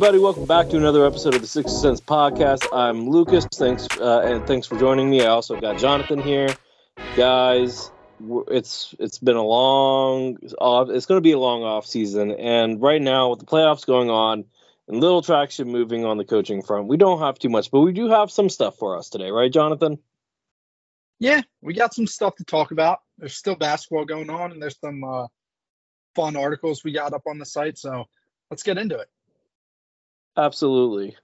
Everybody, welcome back to another episode of the Sixer Sense Podcast. I'm Lucas. Thanks uh, and thanks for joining me. I also got Jonathan here, guys. It's it's been a long off. It's going to be a long off season, and right now with the playoffs going on and little traction moving on the coaching front, we don't have too much, but we do have some stuff for us today, right, Jonathan? Yeah, we got some stuff to talk about. There's still basketball going on, and there's some uh, fun articles we got up on the site. So let's get into it. Absolutely.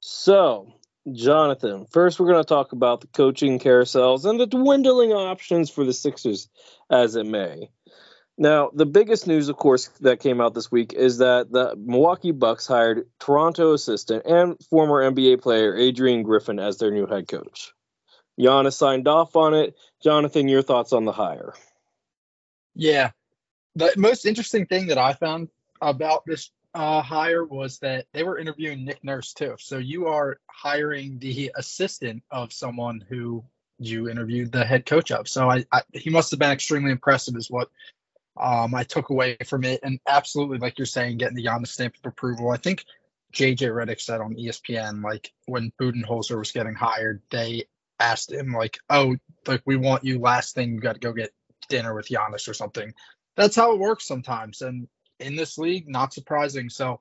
So, Jonathan, first we're going to talk about the coaching carousels and the dwindling options for the Sixers as it may. Now, the biggest news, of course, that came out this week is that the Milwaukee Bucks hired Toronto assistant and former NBA player Adrian Griffin as their new head coach. Giannis signed off on it. Jonathan, your thoughts on the hire? Yeah. The most interesting thing that I found about this uh, hire was that they were interviewing Nick Nurse too. So you are hiring the assistant of someone who you interviewed the head coach of. So I, I he must have been extremely impressive, is what um, I took away from it. And absolutely, like you're saying, getting the Giannis stamp of approval. I think JJ Redick said on ESPN, like when Budenholzer was getting hired, they asked him like, "Oh, like we want you. Last thing, you got to go get dinner with Giannis or something." That's how it works sometimes, and in this league. Not surprising. So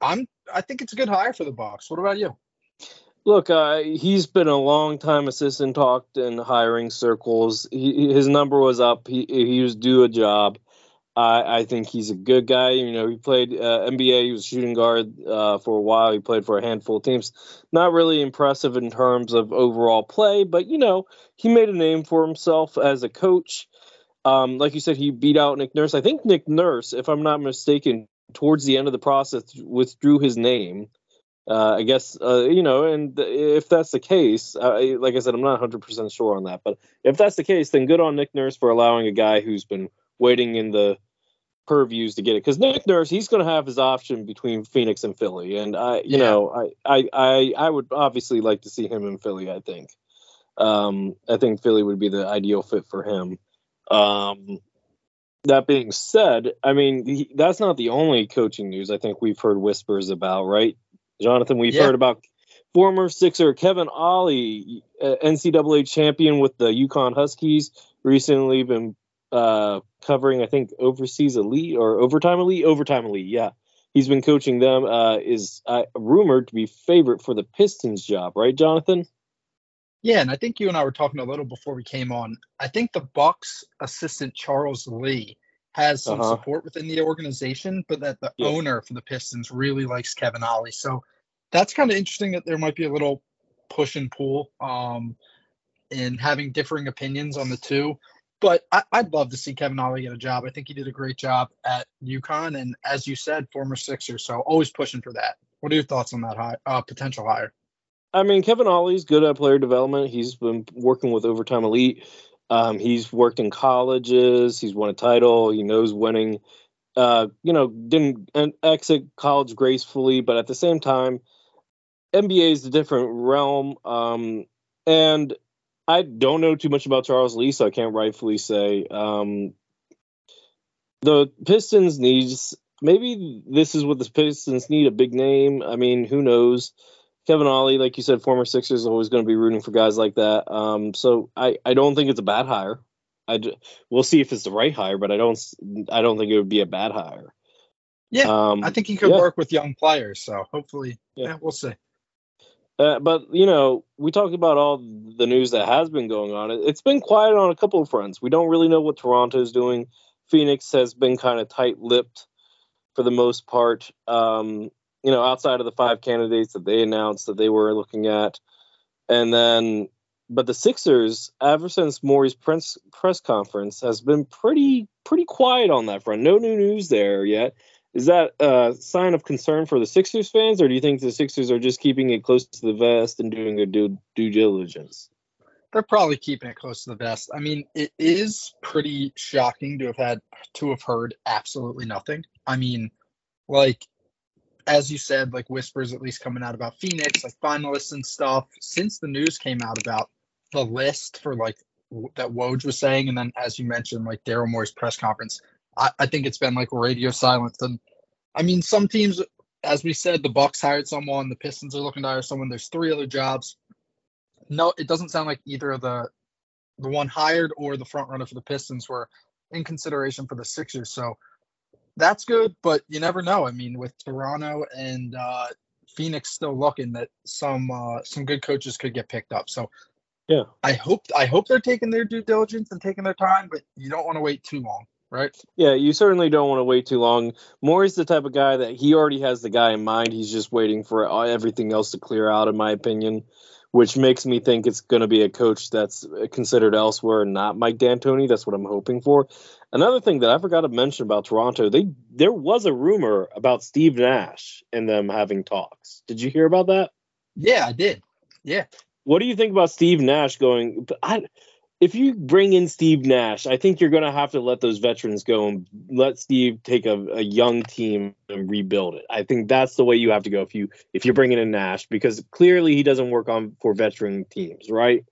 I'm I think it's a good hire for the Bucks. What about you? Look, uh, he's been a long time assistant talked in hiring circles. He, his number was up. He he was due a job. I, I think he's a good guy. You know, he played uh, NBA. He was shooting guard uh, for a while. He played for a handful of teams. Not really impressive in terms of overall play, but you know, he made a name for himself as a coach. Um, like you said, he beat out Nick Nurse. I think Nick Nurse, if I'm not mistaken, towards the end of the process withdrew his name. Uh, I guess uh, you know, and if that's the case, uh, like I said, I'm not 100 percent sure on that, but if that's the case, then good on Nick Nurse for allowing a guy who's been waiting in the purviews to get it. Because Nick Nurse, he's going to have his option between Phoenix and Philly, and I, you yeah. know, I, I, I, I would obviously like to see him in Philly. I think, um, I think Philly would be the ideal fit for him. Um, that being said, I mean he, that's not the only coaching news I think we've heard whispers about, right, Jonathan? We've yeah. heard about former Sixer Kevin Ollie, uh, NCAA champion with the UConn Huskies, recently been uh, covering I think overseas elite or overtime elite, overtime elite, yeah. He's been coaching them. Uh, is uh, rumored to be favorite for the Pistons job, right, Jonathan? Yeah, and I think you and I were talking a little before we came on. I think the Bucks assistant Charles Lee has some uh-huh. support within the organization, but that the yeah. owner for the Pistons really likes Kevin Ollie. So that's kind of interesting that there might be a little push and pull um, in having differing opinions on the two. But I, would love to see Kevin Ollie get a job. I think he did a great job at UConn, and as you said, former Sixer. So always pushing for that. What are your thoughts on that high, uh, potential hire? I mean, Kevin Ollie's good at player development. He's been working with Overtime Elite. Um, he's worked in colleges. He's won a title. He knows winning. Uh, you know, didn't exit college gracefully, but at the same time, NBA is a different realm. Um, and I don't know too much about Charles Lee, so I can't rightfully say. Um, the Pistons needs maybe this is what the Pistons need a big name. I mean, who knows? Kevin Ollie, like you said, former Sixers, is always going to be rooting for guys like that. Um, so I, I don't think it's a bad hire. I we'll see if it's the right hire, but I don't I don't think it would be a bad hire. Yeah, um, I think he could yeah. work with young players. So hopefully, yeah, yeah we'll see. Uh, but you know, we talked about all the news that has been going on. It, has been quiet on a couple of fronts. We don't really know what Toronto is doing. Phoenix has been kind of tight-lipped for the most part. Um, you know, outside of the five candidates that they announced that they were looking at, and then, but the Sixers, ever since Morey's press press conference, has been pretty pretty quiet on that front. No new news there yet. Is that a sign of concern for the Sixers fans, or do you think the Sixers are just keeping it close to the vest and doing their due, due diligence? They're probably keeping it close to the vest. I mean, it is pretty shocking to have had to have heard absolutely nothing. I mean, like as you said, like whispers at least coming out about Phoenix, like finalists and stuff. Since the news came out about the list for like that Woj was saying, and then as you mentioned, like Daryl Morey's press conference, I, I think it's been like radio silence. And I mean, some teams, as we said, the Bucks hired someone, the Pistons are looking to hire someone. There's three other jobs. No, it doesn't sound like either of the the one hired or the front runner for the Pistons were in consideration for the Sixers. So that's good, but you never know. I mean, with Toronto and uh, Phoenix still looking, that some uh, some good coaches could get picked up. So yeah, I hope I hope they're taking their due diligence and taking their time, but you don't want to wait too long right? Yeah, you certainly don't want to wait too long. Morey's the type of guy that he already has the guy in mind. He's just waiting for everything else to clear out, in my opinion, which makes me think it's going to be a coach that's considered elsewhere, not Mike D'Antoni. That's what I'm hoping for. Another thing that I forgot to mention about Toronto, they there was a rumor about Steve Nash and them having talks. Did you hear about that? Yeah, I did. Yeah. What do you think about Steve Nash going? I if you bring in Steve Nash, I think you're going to have to let those veterans go and let Steve take a, a, young team and rebuild it. I think that's the way you have to go if you if you're bringing in Nash because clearly he doesn't work on for veteran teams, right?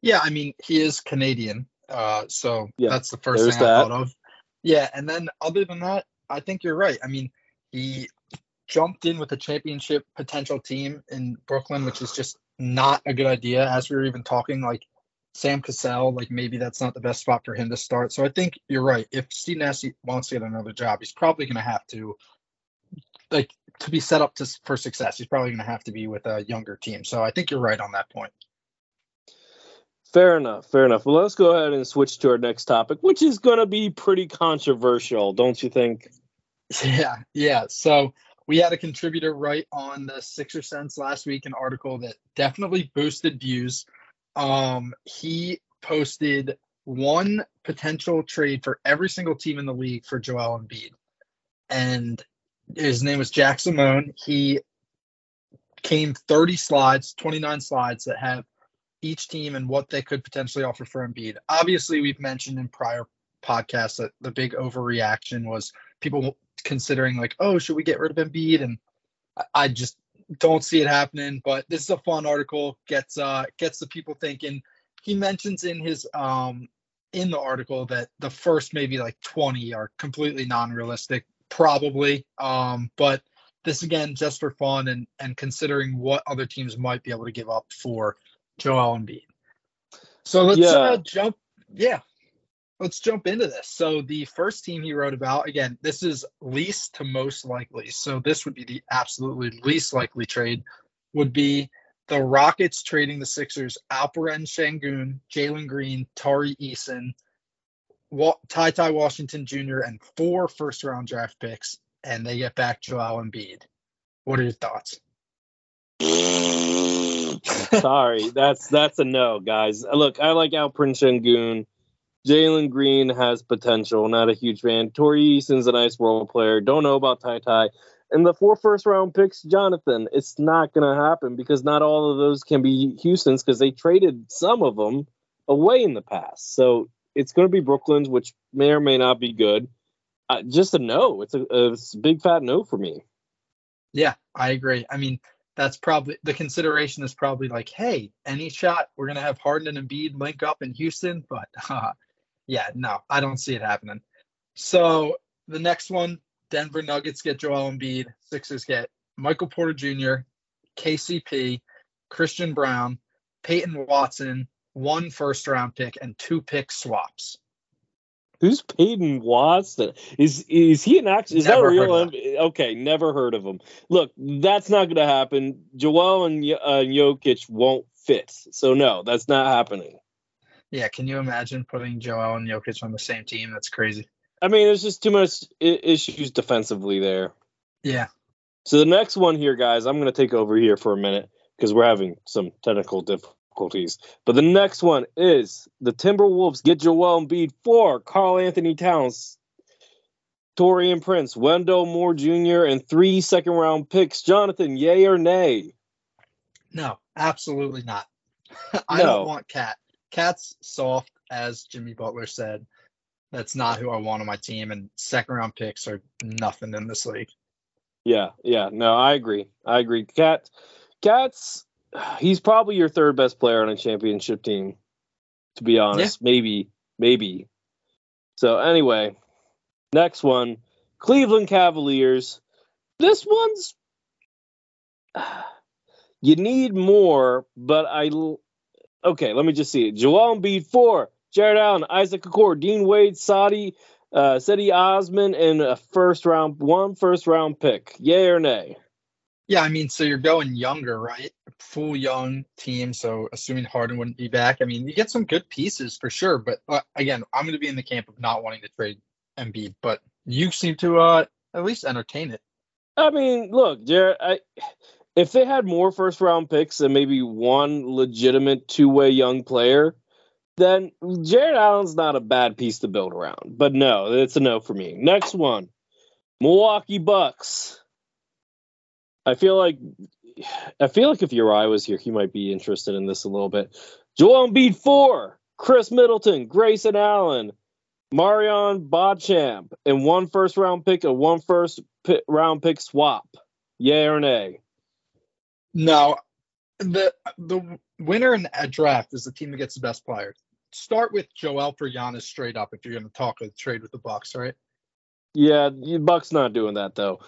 Yeah, I mean he is Canadian, uh, so yeah, that's the first thing that. I thought of. Yeah, and then other than that, I think you're right. I mean he jumped in with a championship potential team in Brooklyn, which is just not a good idea. As we were even talking, like Sam Cassell, like maybe that's not the best spot for him to start. So I think you're right. If Steve Nash wants to get another job, he's probably going to have to, like, to be set up to for success. He's probably going to have to be with a younger team. So I think you're right on that point. Fair enough. Fair enough. Well, let's go ahead and switch to our next topic, which is going to be pretty controversial, don't you think? Yeah. Yeah. So we had a contributor write on the Sixer Sense last week an article that definitely boosted views um, he posted one potential trade for every single team in the league for Joel Embiid. And his name was Jack Simone. He came 30 slides, 29 slides that have each team and what they could potentially offer for Embiid. Obviously, we've mentioned in prior podcasts that the big overreaction was people considering like, oh, should we get rid of Embiid? And I just don't see it happening, but this is a fun article. Gets uh gets the people thinking. He mentions in his um in the article that the first maybe like 20 are completely non-realistic, probably. Um, but this again just for fun and and considering what other teams might be able to give up for Joel Embiid. So let's yeah. uh, jump. Yeah, let's jump into this. So the first team he wrote about, again, this is least to most likely. So this would be the absolutely least likely trade would be the Rockets trading the Sixers Alperen Sengun, Jalen Green, Tari Eason, Ty Ty Washington Jr., and four first round draft picks, and they get back Joel Embiid. What are your thoughts? Sorry, that's that's a no, guys. Look, I like Alperen Sengun. Jalen Green has potential. Not a huge fan. Tari Eason's a nice role player. Don't know about Ty Ty. And the four first round picks, Jonathan, it's not going to happen because not all of those can be Houston's because they traded some of them away in the past. So it's going to be Brooklyn's, which may or may not be good. Uh, just a no. It's a, a big fat no for me. Yeah, I agree. I mean, that's probably the consideration is probably like, hey, any shot we're gonna have Harden and Embiid link up in Houston, but uh, yeah, no, I don't see it happening. So the next one, Denver Nuggets get Joel Embiid. Sixers get Michael Porter Jr., KCP, Christian Braun, Peyton Watson, one first round pick, and two pick swaps. Who's Peyton Watson? Is is he an actual? Is that a Never real? of M- okay, never heard of him. Look, that's not going to happen. Joel and uh, Jokic won't fit, so no, that's not happening. Yeah, can you imagine putting Joel and Jokic on the same team? That's crazy. I mean, there's just too much I- issues defensively there. Yeah. So the next one here, guys, I'm going to take over here for a minute because we're having some technical difficulties. But the next one is the Timberwolves get Joel Embiid for Karl-Anthony Towns, Taurean Prince, Wendell Moore Jr., and three second round picks. Jonathan, yay or nay? No, absolutely not. I No. don't want Cat. Cat's soft, as Jimmy Butler said. That's not who I want on my team, and second round picks are nothing in this league. Yeah, yeah, no, I agree. I agree. Cat, Cat's, he's probably your third best player on a championship team, to be honest. Maybe, maybe. So anyway, next one, Cleveland Cavaliers. This one's you need more, but I okay. Let me just see it. Joel Embiid four, Jarrett Allen, Isaac Okoro, Dean Wade, Sadi, uh, Cedi Osman, and a first round one first round pick. Yay or nay? Yeah, I mean, so you're going younger, right? Full young team. So assuming Harden wouldn't be back, I mean, you get some good pieces for sure. But uh, again, I'm going to be in the camp of not wanting to trade Embiid. But you seem to uh, at least entertain it. I mean, look, Jarrett. I, if they had more first round picks and maybe one legitimate two way young player, then Jarrett Allen's not a bad piece to build around. But no, it's a no for me. Next one, Milwaukee Bucks. I feel like I feel like if Uri was here, he might be interested in this a little bit. Joel Embiid four, Khris Middleton, Grayson Allen, MarJon Beauchamp, and one first round pick, a one first round pick swap. Yay or nay? No, the the winner in a draft is the team that gets the best player. Start with Joel for Giannis straight up if you're going to talk a trade with the Bucks, right? Yeah, the Bucks not doing that though.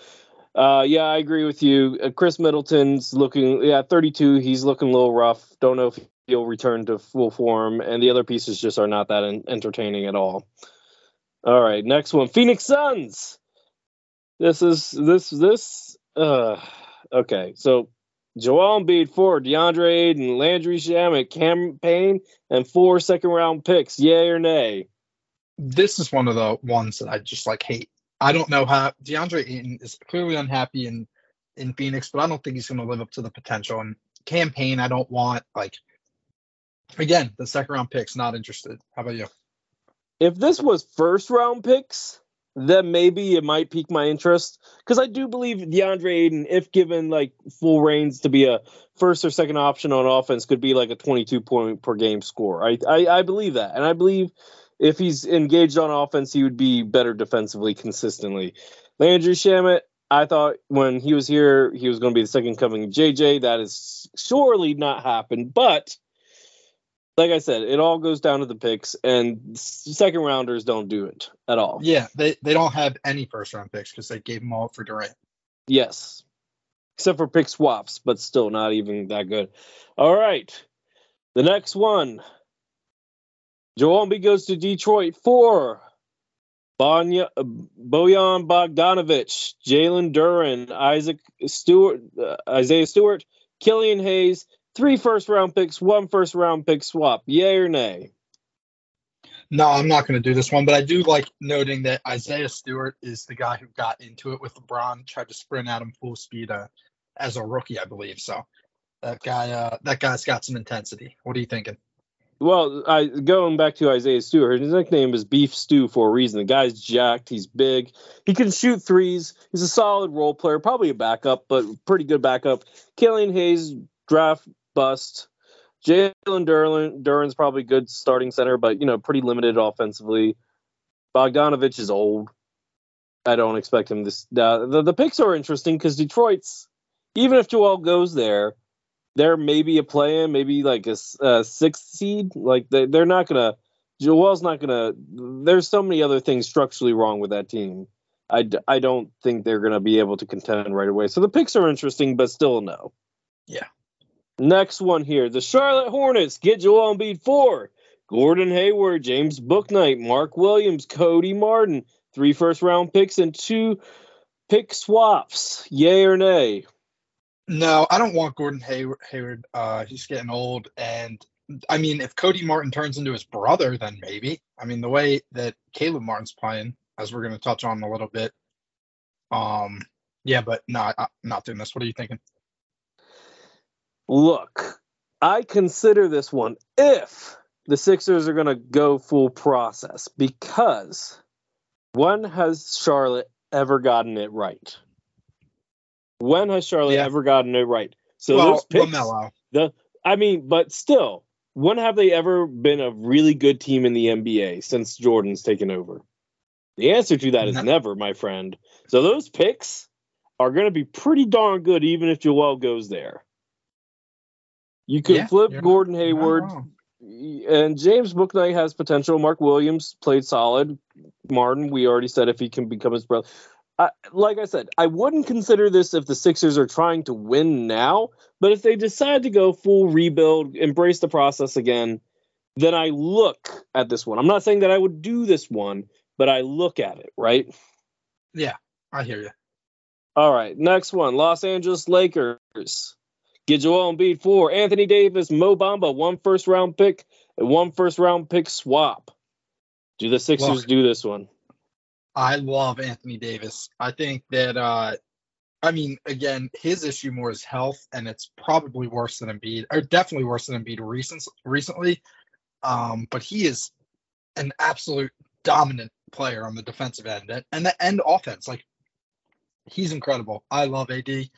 Uh, yeah, I agree with you. Uh, Khris Middleton's looking, yeah, 32. He's looking a little rough. Don't know if he'll return to full form, and the other pieces just are not that en- entertaining at all. All right, next one, Phoenix Suns. This is this this. Uh, okay, so Joel Embiid four, DeAndre Ayton, Landry Shamet, Cam Payne, and four second round picks. Yay or nay? This is one of the ones that I just like hate. I don't know how DeAndre Ayton is clearly unhappy in in Phoenix, but I don't think he's going to live up to the potential. And Cam Payne, I don't want like again the second round picks. Not interested. How about you? if this was first round picks, then maybe it might pique my interest because I do believe DeAndre Ayton, if given like full reins to be a first or second option on offense, could be like a 22 point per game score. I I, I believe that, and I believe if he's engaged on offense, he would be better defensively consistently. Landry Shamet, I thought when he was here, he was going to be the second coming of JJ. That has surely not happened, but like I said, it all goes down to the picks, and second rounders don't do it at all. Yeah, they they don't have any first round picks because they gave them all for Durant. Yes, except for pick swaps, but still not even that good. All right, the next one. Joel Embiid goes to Detroit for Bonya, Bojan Bogdanovich, Jalen Duren, Isaac Stewart, uh, Isaiah Stewart, Killian Hayes, three first round picks, one first round pick swap. Yay or nay? No, I'm not going to do this one, but I do like noting that Isaiah Stewart is the guy who got into it with LeBron, tried to sprint at him full speed uh, as a rookie, I believe. So that guy, uh, that guy's got some intensity. What are you thinking? Well, I going back to Isaiah Stewart, his nickname is Beef Stew for a reason. The guy's jacked, he's big, he can shoot threes, he's a solid role player, probably a backup, but pretty good backup. Killian Hayes, draft bust. Jalen Duren, Duren's probably good starting center, but you know, pretty limited offensively. Bogdanovich is old. I don't expect him this. Uh, the the picks are interesting because Detroit's even if Joel goes there, they're maybe a play in, maybe like a sixth seed. Like they, they're not gonna. Joel's not gonna. There's so many other things structurally wrong with that team. I, I don't think they're gonna be able to contend right away. So the picks are interesting, but still no. Yeah. Next one here, the Charlotte Hornets get Joel Embiid four, Gordon Hayward, James Bouknight, Mark Williams, Cody Martin, three first round picks and two pick swaps. Yay or nay? No, I don't want Gordon Hayward. Uh, he's getting old, and I mean, if Cody Martin turns into his brother, then maybe. I mean, the way that Caleb Martin's playing, as we're going to touch on a little bit. Um, yeah, but no, I, am not doing this. What are you thinking? Look, I consider this one if the Sixers are going to go full process because when has Charlotte ever gotten it right? When has Charlotte yeah. ever gotten it right? So well, those picks, LaMelo. the I mean, but still, when have they ever been a really good team in the NBA since Jordan's taken over? The answer to that is no. never, my friend. So those picks are going to be pretty darn good, even if Joel goes there. You could yeah, flip Gordon Hayward, and James Bouknight has potential. Mark Williams played solid. Martin, we already said if he can become his brother. I, like I said, I wouldn't consider this if the Sixers are trying to win now, but if they decide to go full rebuild, embrace the process again, then I look at this one. I'm not saying that I would do this one, but I look at it, right? Yeah, I hear you. All right, next one Los Angeles Lakers. Get Joel Embiid four. Anthony Davis, Mo Bamba, one first round pick, and one first round pick swap. Do the Sixers Look, do this one? I love Anthony Davis. I think that uh I mean, again, his issue more is health, and it's probably worse than Embiid, or definitely worse than Embiid recent, recently. Um, but he is an absolute dominant player on the defensive end and the end offense. Like he's incredible. I love AD.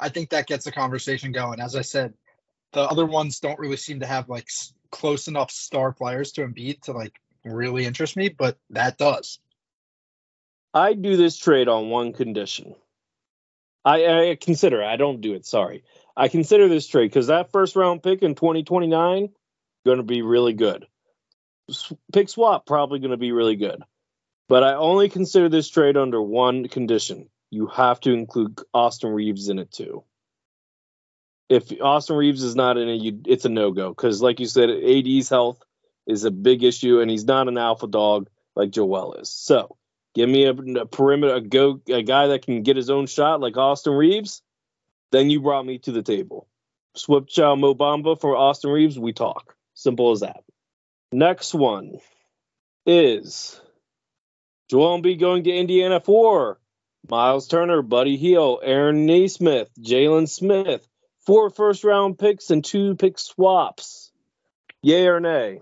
I think that gets the conversation going. As I said, the other ones don't really seem to have like close enough star players to Embiid to like really interest me, but that does. I do this trade on one condition. I, I consider I don't do it. Sorry, I consider this trade because that first round pick in 2029 going to be really good. Pick swap probably going to be really good, but I only consider this trade under one condition: you have to include Austin Reaves in it too. If Austin Reaves is not in it, you, it's a no go because, like you said, AD's health is a big issue, and he's not an alpha dog like Joel is. So Give me a, a perimeter, a go, a guy that can get his own shot like Austin Reaves. Then you brought me to the table. Swip Chow Mo Bamba for Austin Reaves. We talk. Simple as that. Next one is Joel Embiid going to Indiana for Miles Turner, Buddy Hield, Aaron Nesmith, Jalen Smith, four first round picks and two pick swaps. Yay or nay?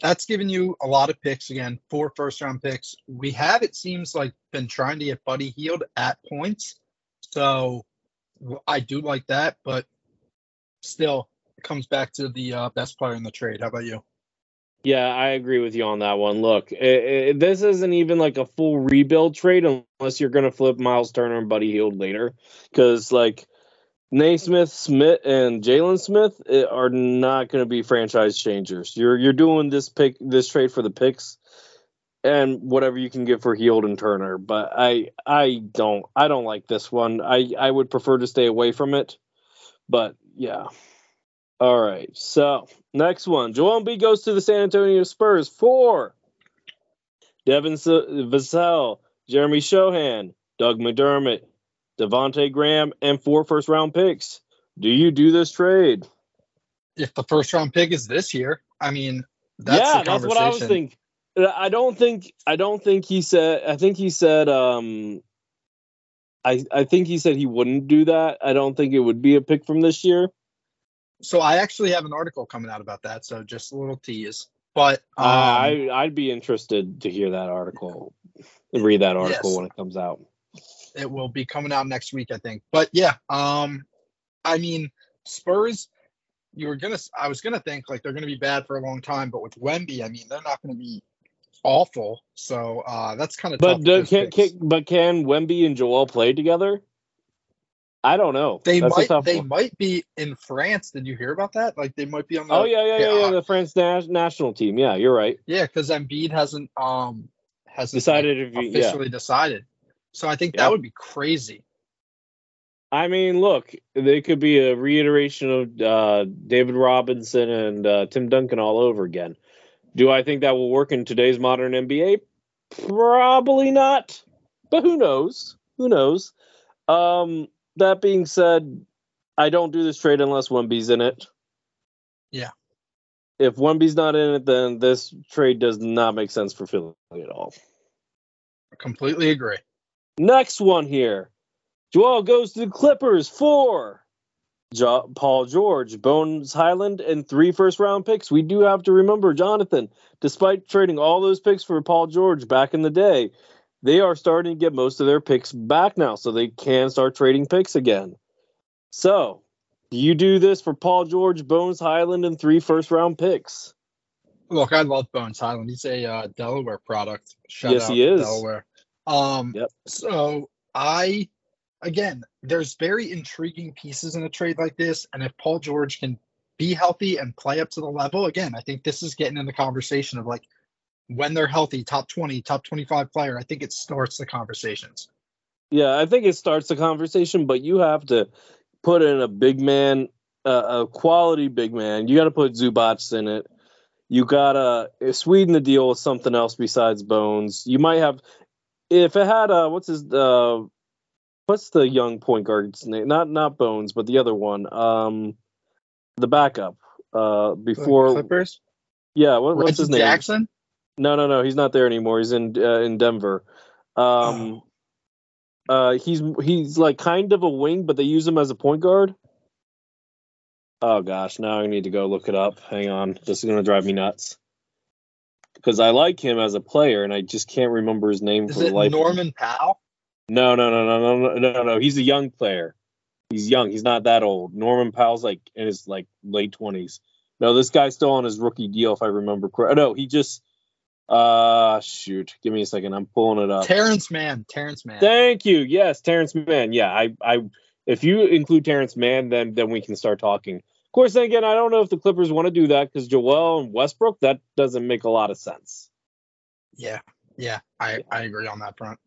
that's given you a lot of picks again, four first round picks. We have, it seems like, been trying to get Buddy Hield at points. So I do like that, but still, it comes back to the uh, best player in the trade. How about you? Yeah, I agree with you on that one. Look, it, it, this isn't even like a full rebuild trade unless you're going to flip Miles Turner and Buddy Hield later. Because, like, Nesmith, Smith, and Jalen Smith eh, are not going to be franchise changers. You're you're doing this pick this trade for the picks and whatever you can get for Hield and Turner. But I I don't I don't like this one. I I would prefer to stay away from it. But yeah. All right. So next one, Joel B goes to the San Antonio Spurs for Devin Vassell, Jeremy Sochan, Doug McDermott, Devonte Graham, and four first round picks. Do you do this trade? If the first round pick is this year, I mean, that's yeah, that's what I was thinking. I don't think I don't think he said. I think he said. Um, I I think he said he wouldn't do that. I don't think it would be a pick from this year. So I actually have an article coming out about that. So just a little tease. But um, uh, I I'd be interested to hear that article, read that article yes. when it comes out. It will be coming out next week, I think. But yeah, um, I mean, Spurs. You were gonna. I was gonna think like they're gonna be bad for a long time, but with Wemby, I mean, they're not gonna be awful. So uh, that's kind of. But do, can, can, but can Wemby and Joel play together? I don't know. They That's might. They one. might be in France. Did you hear about that? Like they might be on the. Oh yeah, yeah, yeah, yeah. The France national team. Yeah, you're right. Yeah, because Embiid hasn't um has decided like, he, officially yeah. decided. So I think yep. that would be crazy. I mean, look, they could be a reiteration of uh, David Robinson and uh, Tim Duncan all over again. Do I think that will work in today's modern NBA? Probably not. But who knows? Who knows? Um, that being said, I don't do this trade unless Wemby's in it. Yeah. If Wemby's not in it, then this trade does not make sense for Philly at all. Completely agree. Next one here. Joel goes to the Clippers for jo- Paul George, Bones Hyland, and three first round picks. We do have to remember, Jonathan, despite trading all those picks for Paul George back in the day, they are starting to get most of their picks back now, so they can start trading picks again. So, do you do this for Paul George, Bones Hyland, and three first round picks? Look, I love Bones Hyland. He's a uh, Delaware product. Shout Yes, out he is. Delaware. Um, Yep. So I, again, there's very intriguing pieces in a trade like this, and if Paul George can be healthy and play up to the level, again, I think this is getting in the conversation of like when they're healthy, top 20, top 25 player. I think it starts the conversations. Yeah, I think it starts the conversation, but you have to put in a big man, uh, a quality big man. You got to put Zubac in it. You gotta sweeten the deal with something else besides Bones. You might have, if it had uh, what's his uh, what's the young point guard's name? Not not Bones, but the other one, um, the backup. Uh, before Clippers, yeah, what, what's Reggie his name? Jackson. No, no, no. He's not there anymore. He's in uh, in Denver. Um, uh, he's he's like kind of a wing, but they use him as a point guard. Oh gosh, now I need to go look it up. Hang on, this is gonna drive me nuts. Because I like him as a player, and I just can't remember his name Is for the it life. of me. Norman Powell? No, no, no, no, no, no, no, no. He's a young player. He's young. He's not that old. Norman Powell's like in his like late twenties. No, this guy's still on his rookie deal, if I remember correct. No, he just. Uh, shoot. Give me a second. I'm pulling it up. Terance Mann. Terance Mann. Thank you. Yes, Terance Mann. Yeah, I, I, if you include Terance Mann, then then we can start talking. Of course, then again, I don't know if the Clippers want to do that because Joel and Westbrook, that doesn't make a lot of sense. yeah, yeah, I, I agree on that front.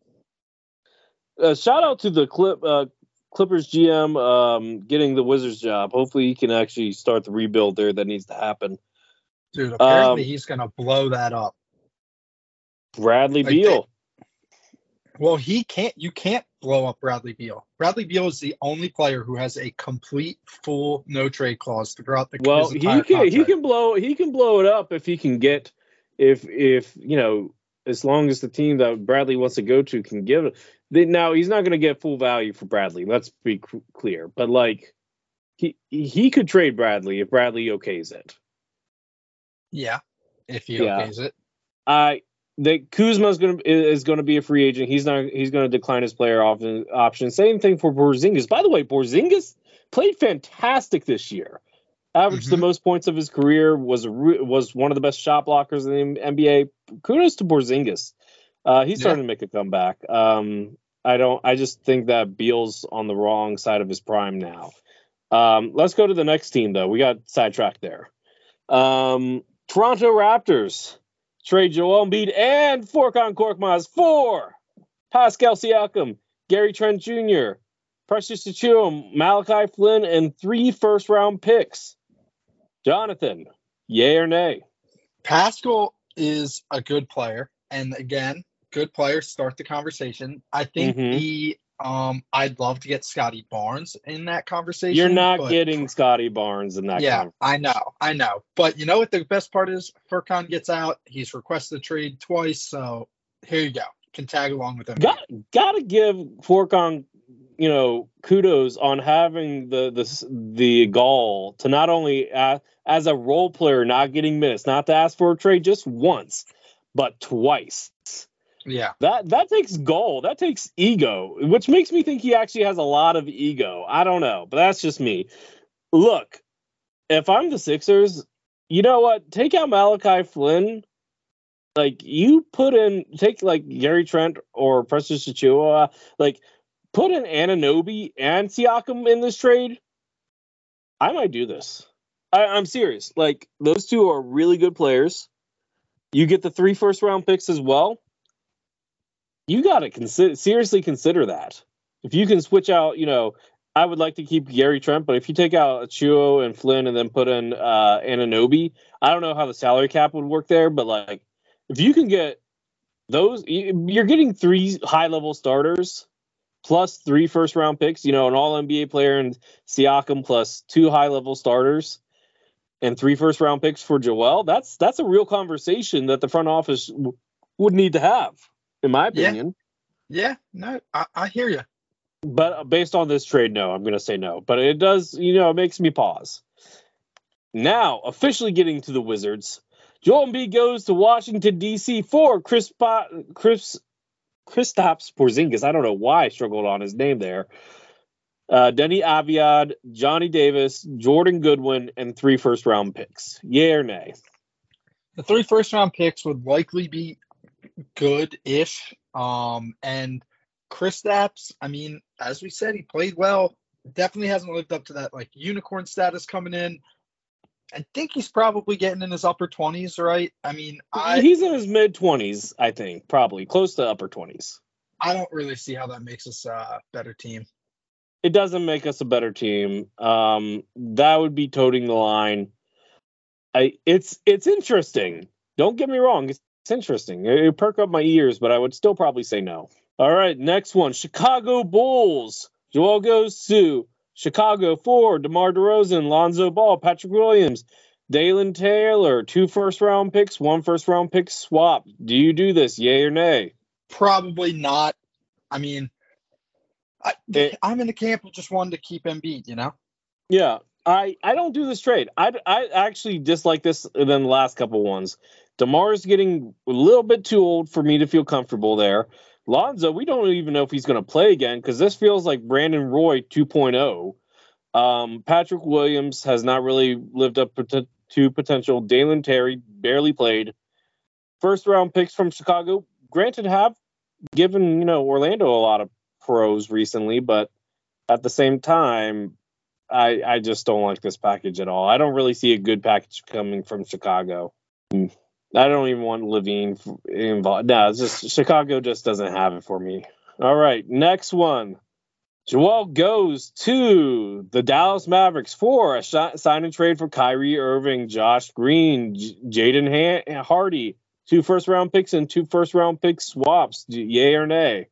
Uh, shout out to the Clip uh, Clippers GM um, getting the Wizards job. Hopefully, he can actually start the rebuild there that needs to happen. Dude, apparently Um, he's gonna blow that up. Bradley Like, Beal. Well, he can't. You can't blow up Bradley Beal. Bradley Beal is the only player who has a complete, full no trade clause throughout the. Well, he can he can blow he can blow it up if he can get if if you know as long as the team that Bradley wants to go to can give it. Now he's not going to get full value for Bradley. Let's be c- clear. But like he he could trade Bradley if Bradley okays it. Yeah, if he Yeah. okays it. I the Kuzma's going to is going to be a free agent. He's not he's going to decline his player option option. Same thing for Porzingis. By the way, Porzingis played fantastic this year. Averaged the Mhm. most points of his career. Was was one of the best shot blockers in the NBA. Kudos to Porzingis. Uh, he's Yeah. starting to make a comeback. Um, I don't. I just think that Beal's on the wrong side of his prime now. Um, let's go to the next team though. We got sidetracked there. Um, Toronto Raptors trade Joel Embiid and Furkan Korkmaz for Pascal Siakam, Gary Trent Jr., Precious Achiuwa, Malachi Flynn, and three first round picks. Jonathan, yay or nay? Pascal is a good player, and again, good players start the conversation. I think Mhm. the um, I'd love to get Scottie Barnes in that conversation. You're not but- getting Scottie Barnes in that. Yeah. I know, I know. But you know what the best part is? Furkan gets out. He's requested a trade twice, so here you go. Can tag along with him. got gotta give Furkan, you know, kudos on having the the the gall to not only uh, as a role player not getting minutes, not to ask for a trade just once, but twice. Yeah, That that takes goal. That takes ego, which makes me think he actually has a lot of ego. I don't know, but that's just me. Look, if I'm the Sixers, you know what? Take out Malachi Flynn. Like you put in, take like Gary Trent or Precious Achiuwa. Like put in Anunoby and Siakam in this trade. I might do this. I, I'm serious. Like those two are really good players. You get the three first round picks as well you got to consider seriously consider that. If you can switch out, you know, I would like to keep Gary Trent, but if you take out Achiuwa and Flynn and then put in uh, Anunoby, I don't know how the salary cap would work there, but like if you can get those, you're getting three high level starters plus three first round picks, you know, an all NBA player and Siakam plus two high level starters and three first round picks for Joel. That's that's a real conversation that the front office w- would need to have, in my opinion. Yeah, yeah no, I, I hear you. But based on this trade, no, I'm going to say no. But it does, you know, it makes me pause. Now, officially getting to the Wizards, Joel Embiid goes to Washington D.C. for Chris Chris Kristaps Porzingis. I don't know why I struggled on his name there. Uh, Deni Avdija, Johnny Davis, Jordan Goodwin, and three first round picks. Yay or nay? The three first round picks would likely be good ish. Um, and Kristaps, I mean, as we said, he played well. Definitely hasn't lived up to that like unicorn status coming in. I think he's probably getting in his upper twenties, right? I mean, I, he's in his mid twenties, I think, probably close to upper twenties. I don't really see how that makes us a better team. It doesn't make us a better team. Um, that would be toting the line. I it's it's interesting. Don't get me wrong, it's, it's interesting. It, perk up my ears, but I would still probably say no. All right, next one, Chicago Bulls. Joel goes to Chicago for DeMar DeRozan, Lonzo Ball, Patrick Williams, Dalen Taylor, two first round picks, one first round pick swap. Do you do this, yay or nay? Probably not. I mean, I, I'm in the camp of just wanting to keep Embiid, you know? Yeah, I, I don't do this trade. I, I actually dislike this than the last couple ones. DeMar's getting a little bit too old for me to feel comfortable there. Lonzo, we don't even know if he's going to play again because this feels like Brandon Roy 2.0. Um, Patrick Williams has not really lived up to potential. Dalen Terry barely played. First round picks from Chicago, granted, have given you know Orlando a lot of pros recently, but at the same time, I I just don't like this package at all. I don't really see a good package coming from Chicago. I don't even want LaVine involved. No, it's just Chicago just doesn't have it for me. All right, next one. Joel goes to the Dallas Mavericks for a sign and trade for Kyrie Irving, Josh Green, J- Jaden ha- Hardy, two first round picks and two first round pick swaps. Yay or nay?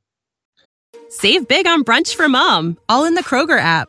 Save big on brunch for mom, all in the Kroger app.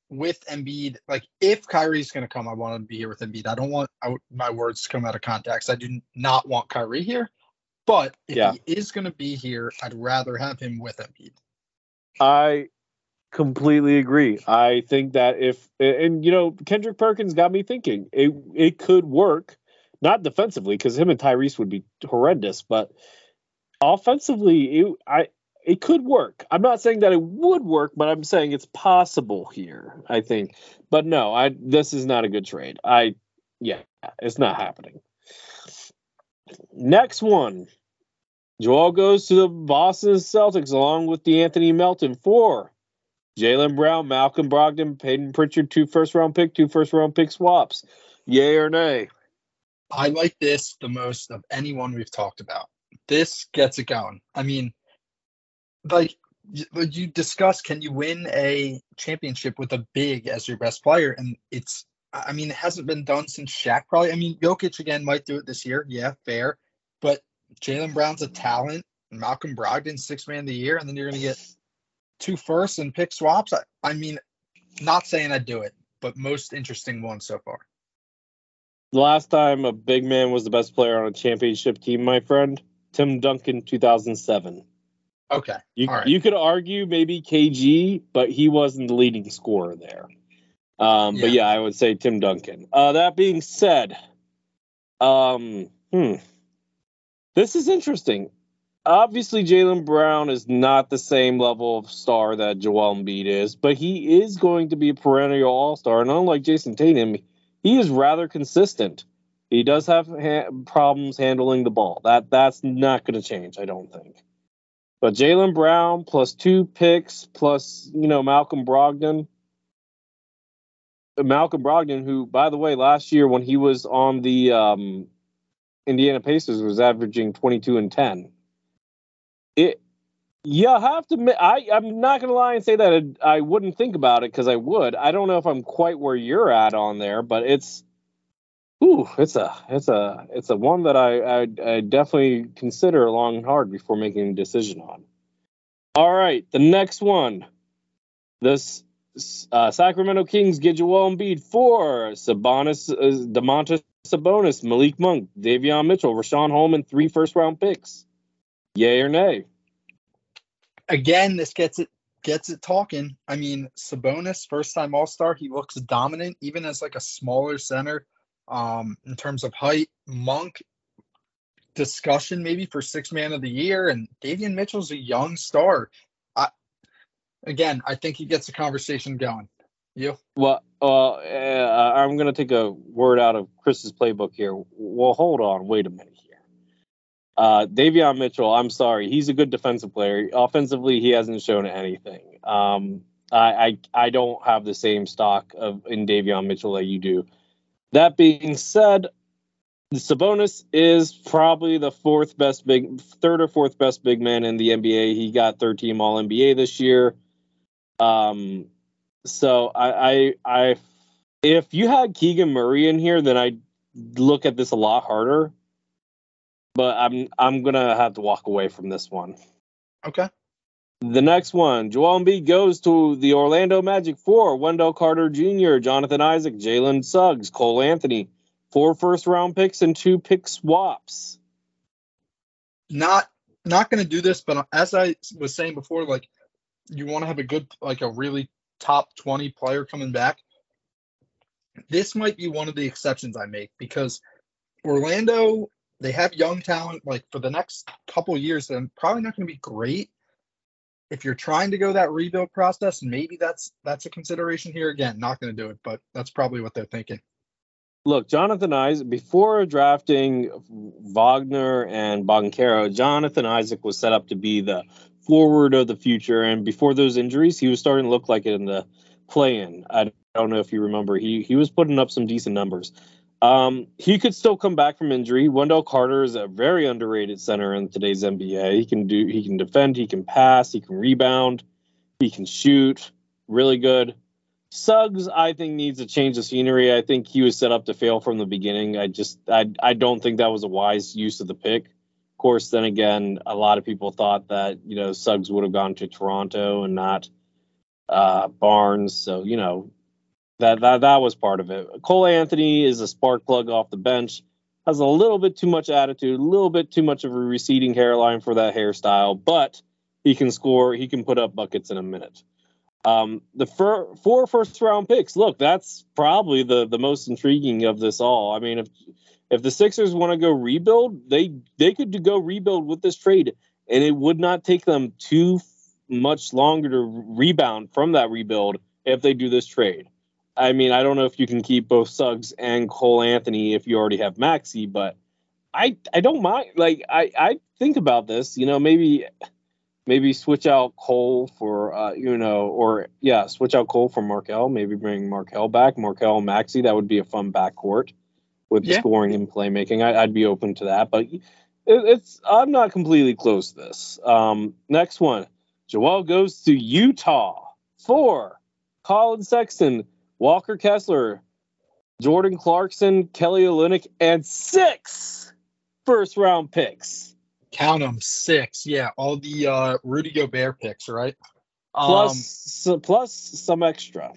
with Embiid, like if Kyrie's going to come, I want to be here with Embiid. I don't want I, my words to come out of context. I do not want Kyrie here, but if yeah. he is going to be here, I'd rather have him with Embiid. I completely agree. I think that if and you know Kendrick Perkins got me thinking it it could work, not defensively because him and Tyrese would be horrendous, but offensively, it, I it could work. I'm not saying that it would work, but I'm saying it's possible here. I think, but no, I this is not a good trade. I yeah, it's not happening. Next one, Joel goes to the Boston Celtics along with the Anthony Melton for Jaylen Brown, Malcolm Brogdon, Payton Pritchard, two first round pick, two first round pick swaps. Yay or nay? I like this the most of anyone we've talked about. This gets it going. I mean, like you discuss, can you win a championship with a big as your best player? And it's, I mean, it hasn't been done since Shaq probably. I mean, Jokic again might do it this year. Yeah, fair. But Jaylen Brown's a talent. Malcolm Brogdon, six man of the year, and then you're going to get two firsts and pick swaps. I, I mean, not saying I'd do it, but most interesting one so far. The last time a big man was the best player on a championship team, my friend, Tim Duncan, 2007. Okay. You you could argue maybe KG, but he wasn't the leading scorer there. Um, yeah. But yeah, I would say Tim Duncan. Uh, that being said, um, hmm, this is interesting. obviously Jaylen Brown is not the same level of star that Joel Embiid is, but he is going to be a perennial All Star. And unlike Jayson Tatum, he is rather consistent. He does have ha- problems handling the ball. That that's not going to change, I don't think. But Jaylen Brown plus two picks plus you know Malcolm Brogdon. Malcolm Brogdon, who by the way, last year when he was on the um, Indiana Pacers, was averaging 22 and 10 it you have to I, I'm not going to lie and say that it, I wouldn't think about it because I would. I don't know if I'm quite where you're at on there, but it's, ooh, it's a, it's a, it's a one that I, I, I definitely consider long and hard before making a decision on. All right, the next one, this uh, Sacramento Kings get Joel Embiid for Sabonis, uh, Domantas Sabonis, Malik Monk, Davion Mitchell, Richaun Holmes, three first round picks. Yay or nay? Again, this gets it gets it talking. I mean, Sabonis, first time All Star, he looks dominant, even as like a smaller center. Um, in terms of height, Monk discussion maybe for six man of the year, and Davion Mitchell's a young star. I, again, I think he gets the conversation going. You? Well, uh, uh, I'm going to take a word out of Chris's playbook here. Well, hold on, wait a minute here. uh, Davion Mitchell, I'm sorry, he's a good defensive player. Offensively, he hasn't shown anything. Um, I, I, I don't have the same stock of in Davion Mitchell that you do. That being said, Sabonis is probably the fourth best big, third or fourth best big man in the NBA. He got third team All NBA this year. Um, so I, I, I, if you had Keegan Murray in here, then I'd look at this a lot harder but I'm I'm gonna have to walk away from this one. Okay. The next one, Joel Embiid goes to the Orlando Magic for Wendell Carter Jr., Jonathan Isaac, Jalen Suggs, Cole Anthony, four first round picks and two pick swaps. Not not gonna do this, but as I was saying before, like you want to have a good like a really top 20 player coming back. This might be one of the exceptions I make because Orlando they have young talent like for the next couple years they're probably not going to be great if you're trying to go that rebuild process maybe that's that's a consideration here. Again not going to do it but that's probably what they're thinking. Look jonathan isaac before drafting wagner and Banchero, jonathan isaac was set up to be the forward of the future. And before those injuries he was starting to look like it in the play-in. I don't know if you remember he he was putting up some decent numbers um, he could still come back from injury. Wendell Carter is a very underrated center in today's NBA. He can do, he can defend, he can pass, he can rebound, he can shoot, really good. Suggs, I think, needs a change of scenery. I think he was set up to fail from the beginning. I just, I, I don't think that was a wise use of the pick. Of course, then again, a lot of people thought that you know Suggs would have gone to Toronto and not uh, Barnes. So you know, that that that was part of it. Cole Anthony is a spark plug off the bench, has a little bit too much attitude, a little bit too much of a receding hairline for that hairstyle, but he can score. He can put up buckets in a minute. Um, the fir- four first round picks. Look, that's probably the the most intriguing of this all. I mean, if if the Sixers want to go rebuild, they they could go rebuild with this trade, and it would not take them too much longer to rebound from that rebuild if they do this trade. I mean, I don't know if you can keep both Suggs and Cole Anthony if you already have Maxey, but I I don't mind. Like I I think about this. You know, maybe maybe switch out Cole for uh, you know, or yeah, switch out Cole for Markelle. Maybe bring Markelle back, Markelle Maxey. That would be a fun backcourt with yeah. scoring and playmaking. I, would be open to that, but it, it's I'm not completely close to this. Um, next one, Joel goes to Utah for Collin Sexton Walker Kessler, Jordan Clarkson, Kelly Olynyk, and six first round picks. Count them, six. Yeah, all the uh, Rudy Gobert picks, right? Plus, um, plus some extra.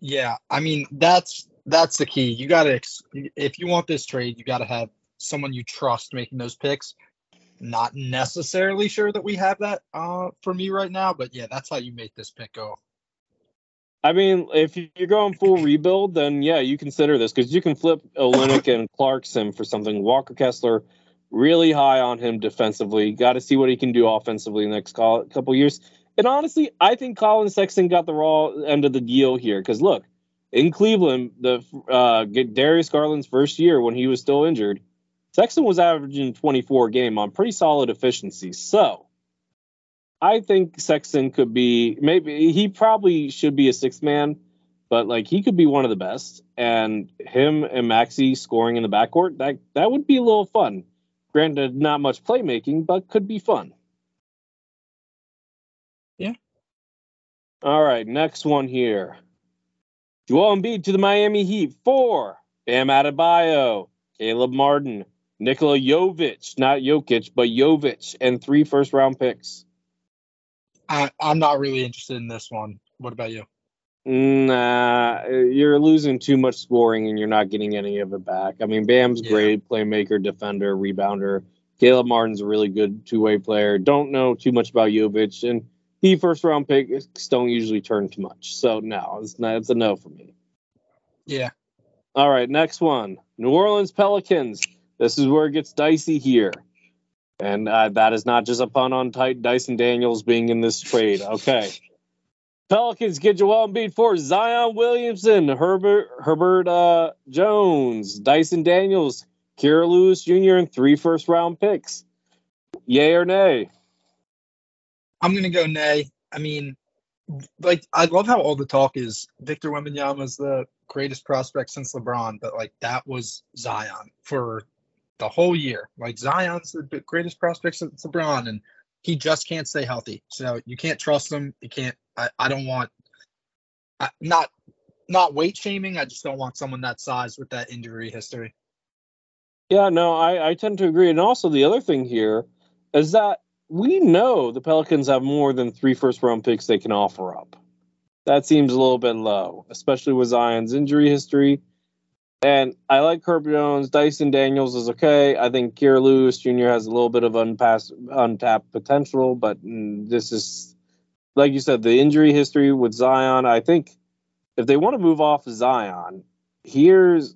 Yeah, I mean that's that's the key. You got to if you want this trade, you got to have someone you trust making those picks. Not necessarily sure that we have that uh, for me right now, but yeah, that's how you make this pick go. I mean, if you're going full rebuild, then yeah, you consider this because you can flip Olynyk and Clarkson for something. Walker Kessler, really high on him defensively. Got to see what he can do offensively in the next couple years. And honestly, I think Collin Sexton got the raw end of the deal here because look, in Cleveland, the uh, Darius Garland's first year when he was still injured, Sexton was averaging 24 game on pretty solid efficiency. So I think Sexton could be maybe he probably should be a sixth man, but like he could be one of the best. And him and Maxey scoring in the backcourt that that would be a little fun. Granted, not much playmaking, but could be fun. Yeah. All right, next one here. Joel Embiid to the Miami Heat. Four. Bam Adebayo, Caleb Martin, Nikola Jovic, not Jokic, but Jovic, and three first round picks. I, I'm not really interested in this one. What about you? Nah, you're losing too much scoring and you're not getting any of it back. I mean, Bam's yeah. great playmaker, defender, rebounder. Caleb Martin's a really good two way player. Don't know too much about Jovic, and he first round picks don't usually turn too much. So no, it's not. It's a no for me. Yeah. All right, next one. New Orleans Pelicans. This is where it gets dicey here. And uh, that is not just a pun on tight Dyson Daniels being in this trade. Okay. Pelicans get Joel Embiid for Zion Williamson, Herbert Herbert uh, Jones, Dyson Daniels, Kira Lewis Jr., and three first round picks. Yay or nay? I'm gonna go nay. I mean, like I love how all the talk is Victor Wembanyama is the greatest prospect since LeBron, but like that was Zion for the whole year. Like Zion's the greatest prospect since LeBron, and he just can't stay healthy. So you can't trust him. You can't. I, I don't want. I, not not weight shaming. I just don't want someone that size with that injury history. Yeah, no, I, I tend to agree. And also the other thing here is that we know the Pelicans have more than three first round picks they can offer up. That seems a little bit low, especially with Zion's injury history. And I like Herb Jones. Dyson Daniels is okay. I think Kira Lewis Jr. has a little bit of unpassed, untapped potential, but mm, this is, like you said, the injury history with Zion. I think if they want to move off Zion, here's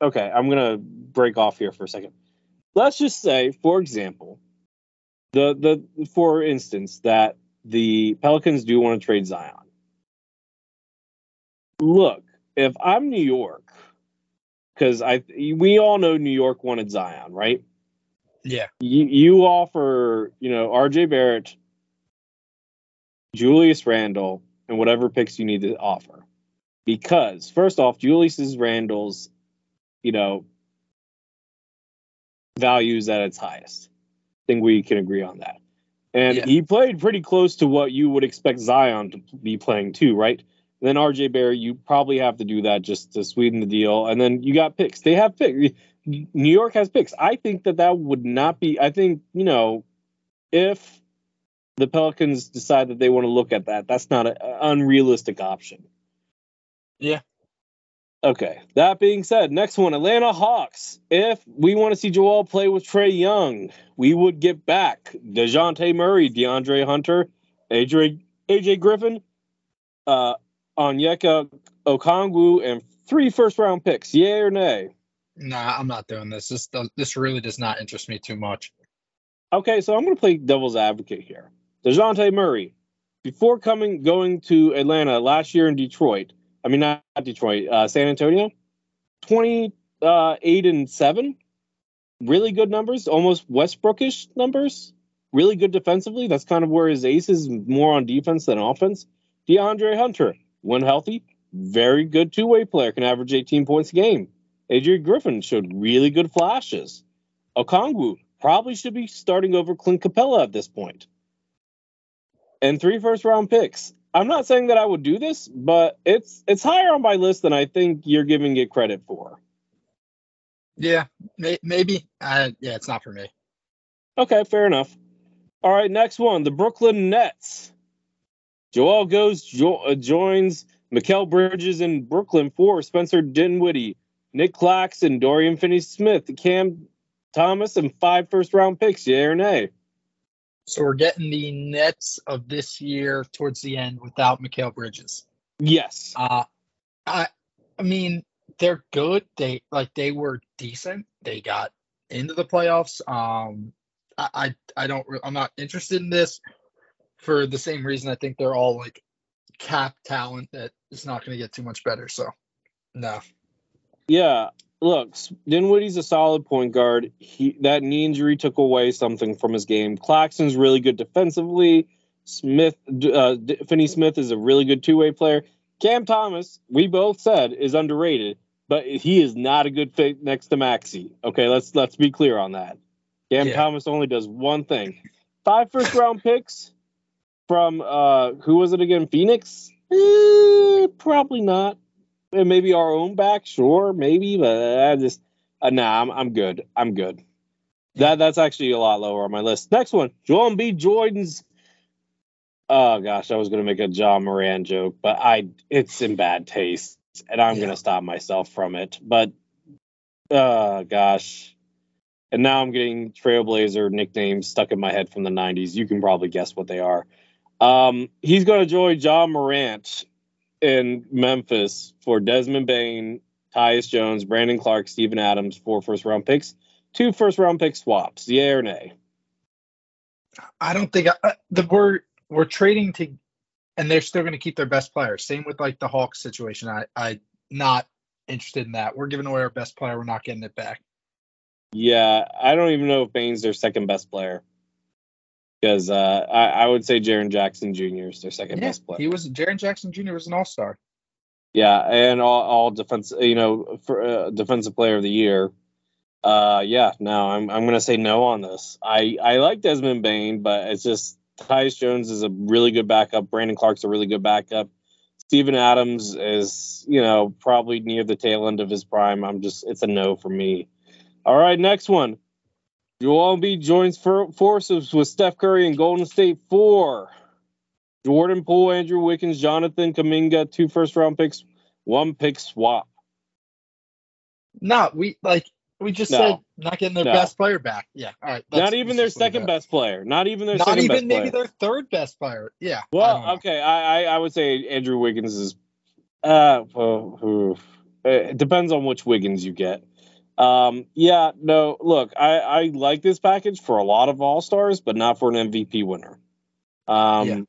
okay. I'm gonna break off here for a second. Let's just say, for example, the the for instance that the Pelicans do want to trade Zion. Look, if I'm New York because I we all know New York wanted Zion, right? Yeah. You you offer you know R.J. Barrett, Julius Randle, and whatever picks you need to offer, because first off, Julius Randle's, you know, values at its highest. I think we can agree on that. And yeah. he played pretty close to what you would expect Zion to be playing too, right? Then RJ Barrett, you probably have to do that just to sweeten the deal. And then you got picks. They have picks. New York has picks. I think that that would not be. I think you know, if the Pelicans decide that they want to look at that, that's not an unrealistic option. Yeah. Okay. That being said, next one, Atlanta Hawks. If we want to see Joel play with Trae Young, we would get back Dejounte Murray, DeAndre Hunter, AJ AJ Griffin, uh, Onyeka Okongwu, and three first round picks. Yay or nay? Nah, I'm not doing this. This this really does not interest me too much. Okay, so I'm going to play devil's advocate here. Dejounte Murray, before coming going to Atlanta last year in Detroit, I mean not Detroit, uh, San Antonio, 28 uh, and seven, really good numbers, almost Westbrookish numbers. Really good defensively. That's kind of where his ace is more on defense than offense. DeAndre Hunter, when healthy, very good two way player, can average 18 points a game. Adrian Griffin showed really good flashes. Okongwu probably should be starting over Clint Capela at this point. And three first round picks. I'm not saying that I would do this, but it's it's higher on my list than I think you're giving it credit for. Yeah, may, maybe. Uh, yeah, it's not for me. Okay, fair enough. All right, next one, the Brooklyn Nets. Joel goes jo- uh, joins Mikal Bridges in Brooklyn for Spencer Dinwiddie, Nick Claxton, Dorian Finney-Smith, Cam Thomas, and five first round picks. Yeah or nay? So we're getting the Nets of this year towards the end without Mikal Bridges. Yes. Uh, I I mean they're good. They like they were decent. They got into the playoffs. Um, I, I, I don't, I'm not interested in this for the same reason. I think they're all like cap talent that is not going to get too much better. So, no. Yeah, look, Dinwiddie's a solid point guard. He that knee injury took away something from his game. Claxton's really good defensively. Smith, uh, Finney Smith is a really good two way player. Cam Thomas, we both said, is underrated, but he is not a good fit next to Maxey. Okay, let's let's be clear on that. Cam yeah. Thomas only does one thing. Five first round picks from uh who was it again? Phoenix? Eh, probably not. Eh, maybe our own back, sure, maybe, but I just uh, nah, I'm I'm good. I'm good. That that's actually a lot lower on my list. Next one, Joel B. Jordan's Oh gosh, I was gonna make a Ja Morant joke, but I it's in bad taste, and I'm yeah. gonna stop myself from it. But oh gosh. And now I'm getting Trailblazer nicknames stuck in my head from the 90s. You can probably guess what they are. Um, he's going to join Ja Morant in Memphis for Desmond Bane, Tyus Jones, Brandon Clarke, Steven Adams, four first round picks, two first round pick swaps. Yeah or nay? I don't think I, the word we're trading to, and they're still going to keep their best players. Same with like the Hawks situation. I I not interested in that. We're giving away our best player. We're not getting it back. Yeah, I don't even know if Bane's their second best player. Because uh, I, I, would say Jaren Jackson Jr. is their second yeah, best player. He was Jaren Jackson Jr. was an All Star. Yeah, and all, all defense, you know, for uh, defensive player of the year. Uh, yeah, no, I'm I'm gonna say no on this. I I like Desmond Bane, but it's just Tyus Jones is a really good backup. Brandon Clarke's a really good backup. Steven Adams is, you know, probably near the tail end of his prime. I'm just, it's a no for me. All right, next one. Joel Embiid joins forces with Steph Curry and Golden State for Jordan Poole, Andrew Wiggins, Jonathan Kuminga, two first round picks, one pick swap. No, we like we just no. said not getting their no. best player back. Yeah. All right. Not even their second best player. Not even their not even maybe their third best player. Yeah. Well, I okay. I, I, I would say Andrew Wiggins is. Uh, well, it depends on which Wiggins you get. Um, yeah. No. Look, I I like this package for a lot of All Stars, but not for an MVP winner. Um. Yeah.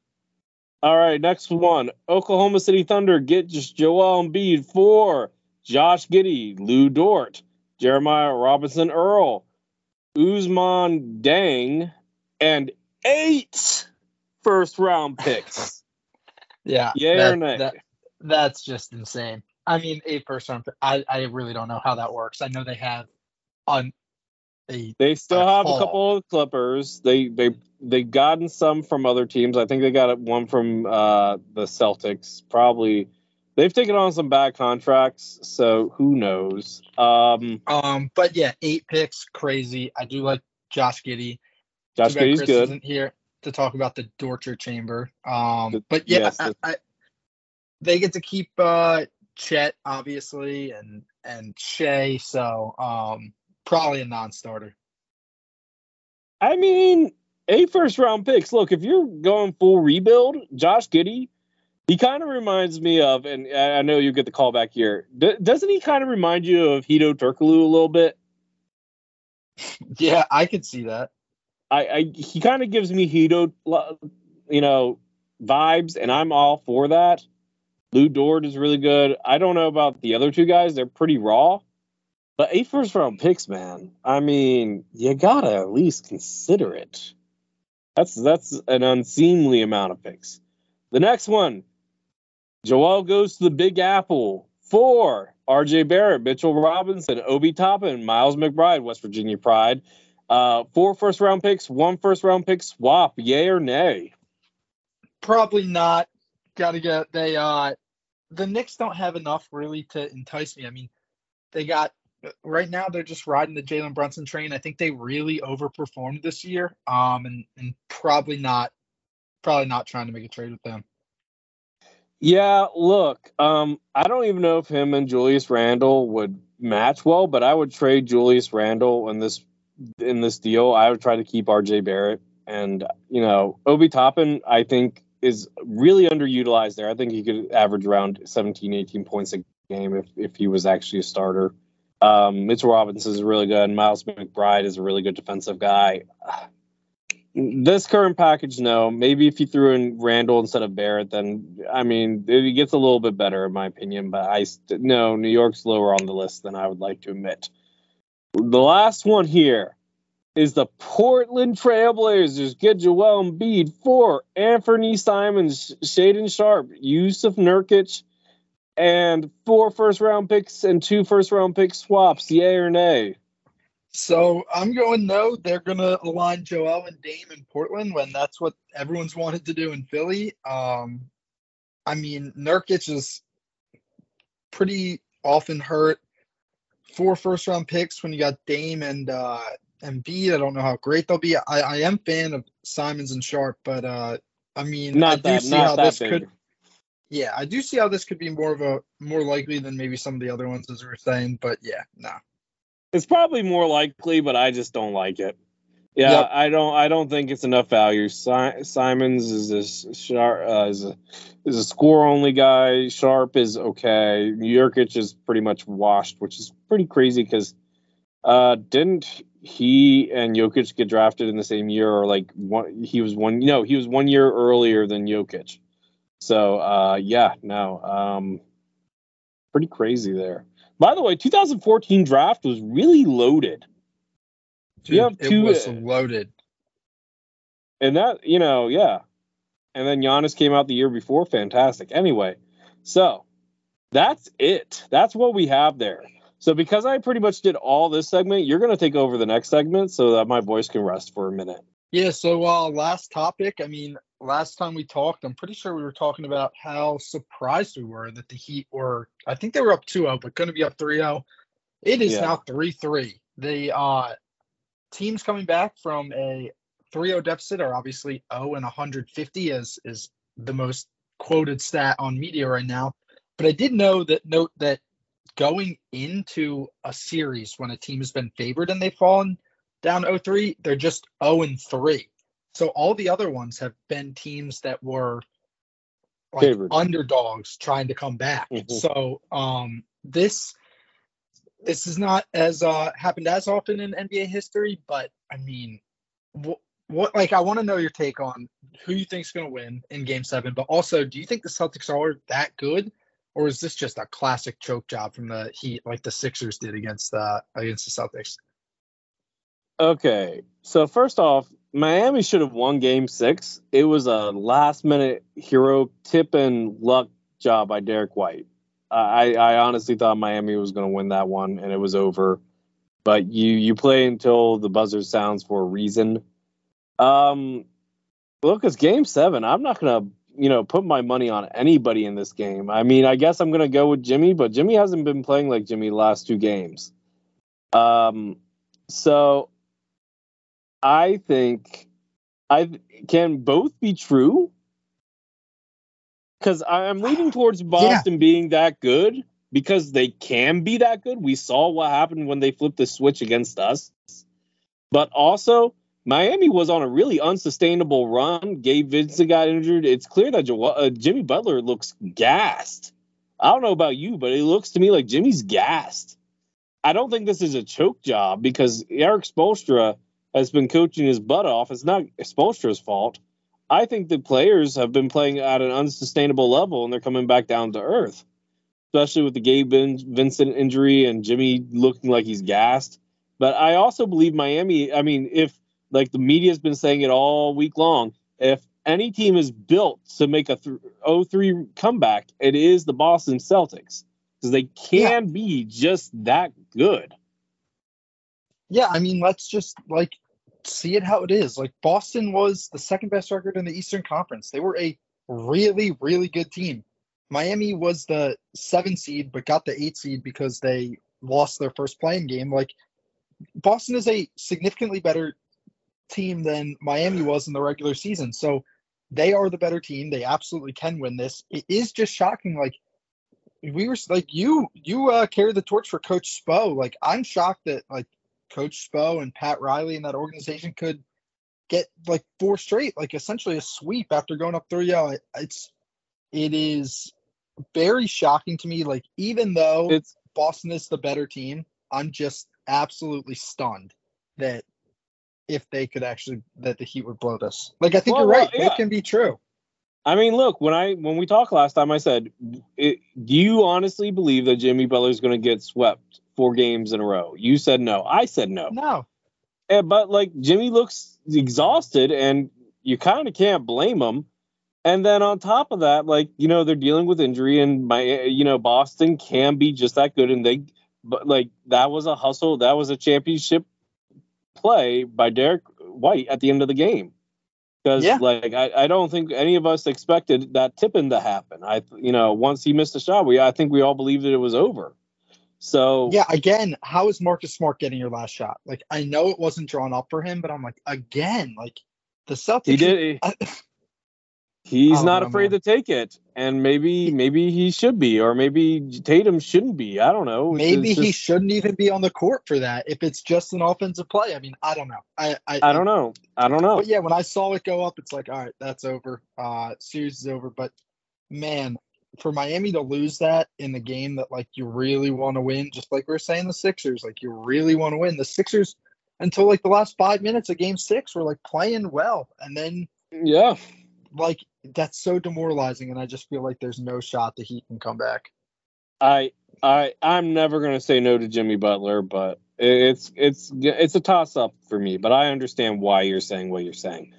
All right, next one. Oklahoma City Thunder get just Joel Embiid for Josh Giddey, Lu Dort, Jeremiah Robinson Earl, Ousmane Dieng, and eight first round picks. yeah. Yeah that. That, that's just insane. I mean, eight first round. I I really don't know how that works. I know they have on. A, they still a have a couple of Clippers. They they they've gotten some from other teams. I think they got one from uh, the Celtics. Probably they've taken on some bad contracts, so who knows? Um, um, but yeah, eight picks, crazy. I do like Josh Giddey. Josh Giddey's Chris good. Isn't here to talk about the torture chamber. Um, but yeah, yes, I, I, they get to keep uh, Chet obviously and and Shai, so um, probably a non-starter. I mean, a first round picks. Look, if you're going full rebuild, Josh Giddey he kind of reminds me of, and I know you get the call back here. D- doesn't he kind of remind you of Hedo Turkoglu a little bit? Yeah, I could see that. I, I he kind of gives me Hedo, you know, vibes, and I'm all for that. Lu Dort is really good. I don't know about the other two guys; they're pretty raw. But eight first round picks, man. I mean, you gotta at least consider it. That's that's an unseemly amount of picks. The next one, Joel goes to the Big Apple. Four, RJ Barrett, Mitchell Robinson, Obi Toppin, Miles McBride, West Virginia Pride. Uh, four first round picks, one first round pick swap. Yay or nay? Probably not. Got to get they. Uh, the Knicks don't have enough really to entice me. I mean, they got right now they're just riding the Jalen Brunson train. I think they really overperformed this year. Um, and and probably not, probably not trying to make a trade with them. Yeah, look, um, I don't even know if him and Julius Randle would match well, but I would trade Julius Randle in this in this deal. I would try to keep RJ Barrett and you know Obi Toppin. I think is really underutilized there. I think he could average around 17, 18 points a game if if he was actually a starter. Um, Mitchell Robinson is really good. Miles McBride is a really good defensive guy. This current package, no. Maybe if you threw in Randle instead of Barrett, then I mean it gets a little bit better in my opinion. But I st- no, New York's lower on the list than I would like to admit. The last one here is the Portland Trailblazers get Joel Embiid for Anthony Simons, Shaedon Sharpe, Jusuf Nurkic, and four first round picks and two first round pick swaps. Yay or nay? So I'm going no. They're going to align Joel and Dame in Portland when that's what everyone's wanted to do in Philly. Um, I mean, Nurkic is pretty often hurt. Four first round picks when you got Dame and uh, Embiid. I don't know how great they'll be. I, I am fan of Simons and Sharpe, but uh, I mean, Not I do that, see not how this big. could. Yeah, I do see how this could be more of a more likely than maybe some of the other ones as we are saying. But yeah, no. It's probably more likely, but I just don't like it. Yeah, Yep. I don't. I don't think it's enough value. Si- Simons is a sharp, uh, is a is a score only guy. Sharpe is okay. Nurkic is pretty much washed, which is pretty crazy because uh, didn't he and Jokic get drafted in the same year, or like one? He was one. No, he was one year earlier than Jokic. So uh, yeah, no, um, pretty crazy there. By the way, 2014 draft was really loaded. Dude, You have it two- was loaded. And that, you know, yeah. And then Giannis came out the year before. Fantastic. Anyway, so that's it. That's what we have there. So because I pretty much did all this segment, you're going to take over the next segment so that my voice can rest for a minute. Yeah, so uh last topic, I mean, last time we talked, I'm pretty sure we were talking about how surprised we were that the Heat were I think they were up 2-0, but going to be up 3-0. It is Yeah. now 3-3. The uh teams coming back from a 3-0 deficit are obviously 0 and 150 is is the most quoted stat on media right now. But I did know that note that going into a series when a team has been favored and they've fallen down 0-3, they're just 0 and 3. So all the other ones have been teams that were like Favored. underdogs trying to come back. Mhm. So um this this is not as uh happened as often in NBA history, but I mean what what like I want to know your take on who you think's going to win in game 7, but also do you think the Celtics are that good or is this just a classic choke job from the Heat like the Sixers did against uh against the Celtics? Okay. So first off, Miami should have won game six. It was a last minute hero tip and luck job by Derrick White. I, I honestly thought Miami was going to win that one and it was over. But you you play until the buzzer sounds for a reason. Um, look, it's game seven. I'm not going to you know put my money on anybody in this game. I mean, I guess I'm going to go with Jimmy, but Jimmy hasn't been playing like Jimmy the last two games. Um, so I think I can both be true because I'm leaning towards Boston being that good because they can be that good. We saw what happened when they flipped the switch against us, but also Miami was on a really unsustainable run. Gabe Vincent got injured. It's clear that uh, Jimmy Butler looks gassed. I don't know about you, but it looks to me like Jimmy's gassed. I don't think this is a choke job because Erik Spoelstra has been coaching his butt off. It's not Spoelstra's fault. I think the players have been playing at an unsustainable level and they're coming back down to earth, especially with the Gabe Vin- Vincent injury and Jimmy looking like he's gassed. But I also believe Miami, I mean, if like the media's been saying it all week long, if any team is built to make a th- 0-3 comeback, it is the Boston Celtics because they can be just that good. Yeah, I mean, let's just like see it how it is. Like Boston was the second best record in the Eastern Conference. They were a really, really good team. Miami was the seven seed, but got the eight seed because they lost their first play-in game. Like Boston is a significantly better team than Miami was in the regular season. So they are the better team. They absolutely can win this. It is just shocking. Like we were like you, you uh, carry the torch for Coach Spo. Like I'm shocked that like Coach Spo and Pat Riley and that organization could get like four straight, like essentially a sweep after going up 3-0. It's it is very shocking to me. Like even though It's Boston is the better team, I'm just absolutely stunned that if they could actually that the Heat would blow this. Like I think well, you're right. Well, yeah. It can be true. I mean, look, when I when we talked last time, I said, it, "Do you honestly believe that Jimmy Butler is going to get swept four games in a row?" You said no. I said no. No. And, eh, but like Jimmy looks exhausted, and you kind of can't blame him. And then on top of that, like you know, they're dealing with injury, and my you know Boston can be just that good, and they but like that was a hustle, that was a championship play by Derrick White at the end of the game because yeah. like I, I don't think any of us expected that tipping to happen. I you know once he missed a shot, we I think we all believed that it was over. So yeah, again, how is Marcus Smart getting your last shot? Like I know it wasn't drawn up for him, but I'm like again, like the Celtics. He did. He, he's not know, afraid man. to take it and maybe maybe he should be or maybe tatum shouldn't be. I don't know. Maybe just, he shouldn't even be on the court for that if it's just an offensive play. I mean i don't know. I i, I don't know. I don't know. But yeah when i saw it go up it's like all right that's over. Uh series is over. But man for miami to lose that in the game that like you really want to win just like we are saying the sixers like you really want to win. The sixers until like the last five minutes of game six were like playing well. And then yeah. like that's so demoralizing, and I just feel like there's no shot the Heat can come back. I I I'm never gonna say no to Jimmy Butler, but it's it's it's a toss up for me. But I understand why you're saying what you're saying.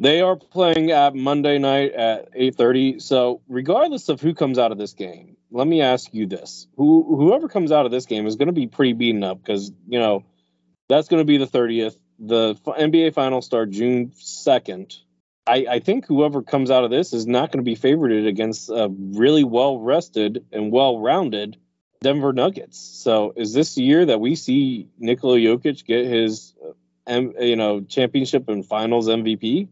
They are playing at Monday night at 8:30. So regardless of who comes out of this game, let me ask you this: Who whoever comes out of this game is going to be pretty beaten up because you know that's going to be the 30th. The NBA Finals start June 2nd. I, I think whoever comes out of this is not going to be favored against a really well rested and well rounded Denver Nuggets. So is this the year that we see Nikola Jokic get his, um, you know, championship and Finals MVP?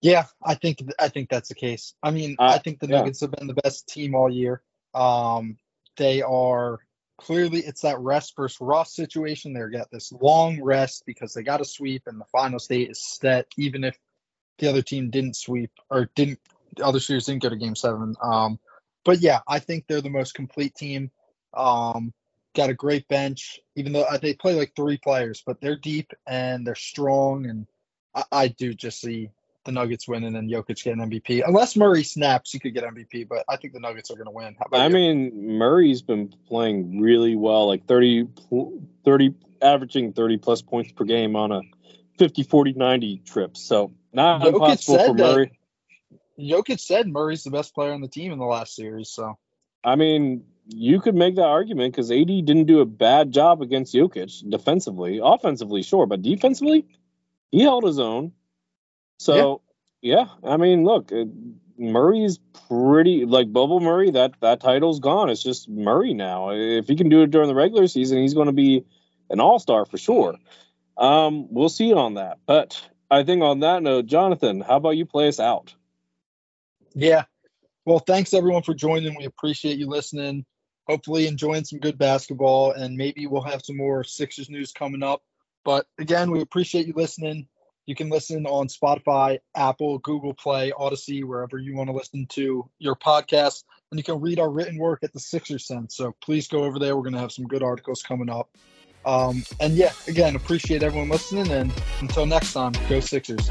Yeah, I think I think that's the case. I mean, uh, I think the Nuggets yeah. have been the best team all year. Um, they are clearly it's that rest versus rust situation. They've got this long rest because they got a sweep and the final state is set, even if the other team didn't sweep or didn't the other series didn't go to game seven. Um, but yeah, I think they're the most complete team. Um, got a great bench, even though uh, they play like three players, but they're deep and they're strong. And I, I do just see the Nuggets winning and Jokic getting MVP. Unless Murray snaps, he could get MVP, but I think the Nuggets are going to win. I you? mean, Murray's been playing really well, like 30, 30, averaging 30 plus points per game on a 50, 40, 90 trips. So not Jokic impossible for Murray. That, Jokic said Murray's the best player on the team in the last series. So, I mean, you could make that argument because AD didn't do a bad job against Jokic defensively. Offensively, sure, but defensively, he held his own. So, yeah, yeah I mean, look, Murray's pretty like Bubble Murray. That that title's gone. It's just Murray now. If he can do it during the regular season, he's going to be an all star for sure. Um, we'll see on that. But I think on that note, Jonathan, how about you play us out? Yeah. Well, thanks everyone for joining. We appreciate you listening. Hopefully, enjoying some good basketball, and maybe we'll have some more Sixers news coming up. But again, we appreciate you listening. You can listen on Spotify, Apple, Google Play, Odyssey, wherever you want to listen to your podcast. And you can read our written work at the Sixers Sense. So please go over there. We're going to have some good articles coming up. Um, and yeah, again, appreciate everyone listening. And until next time, go Sixers.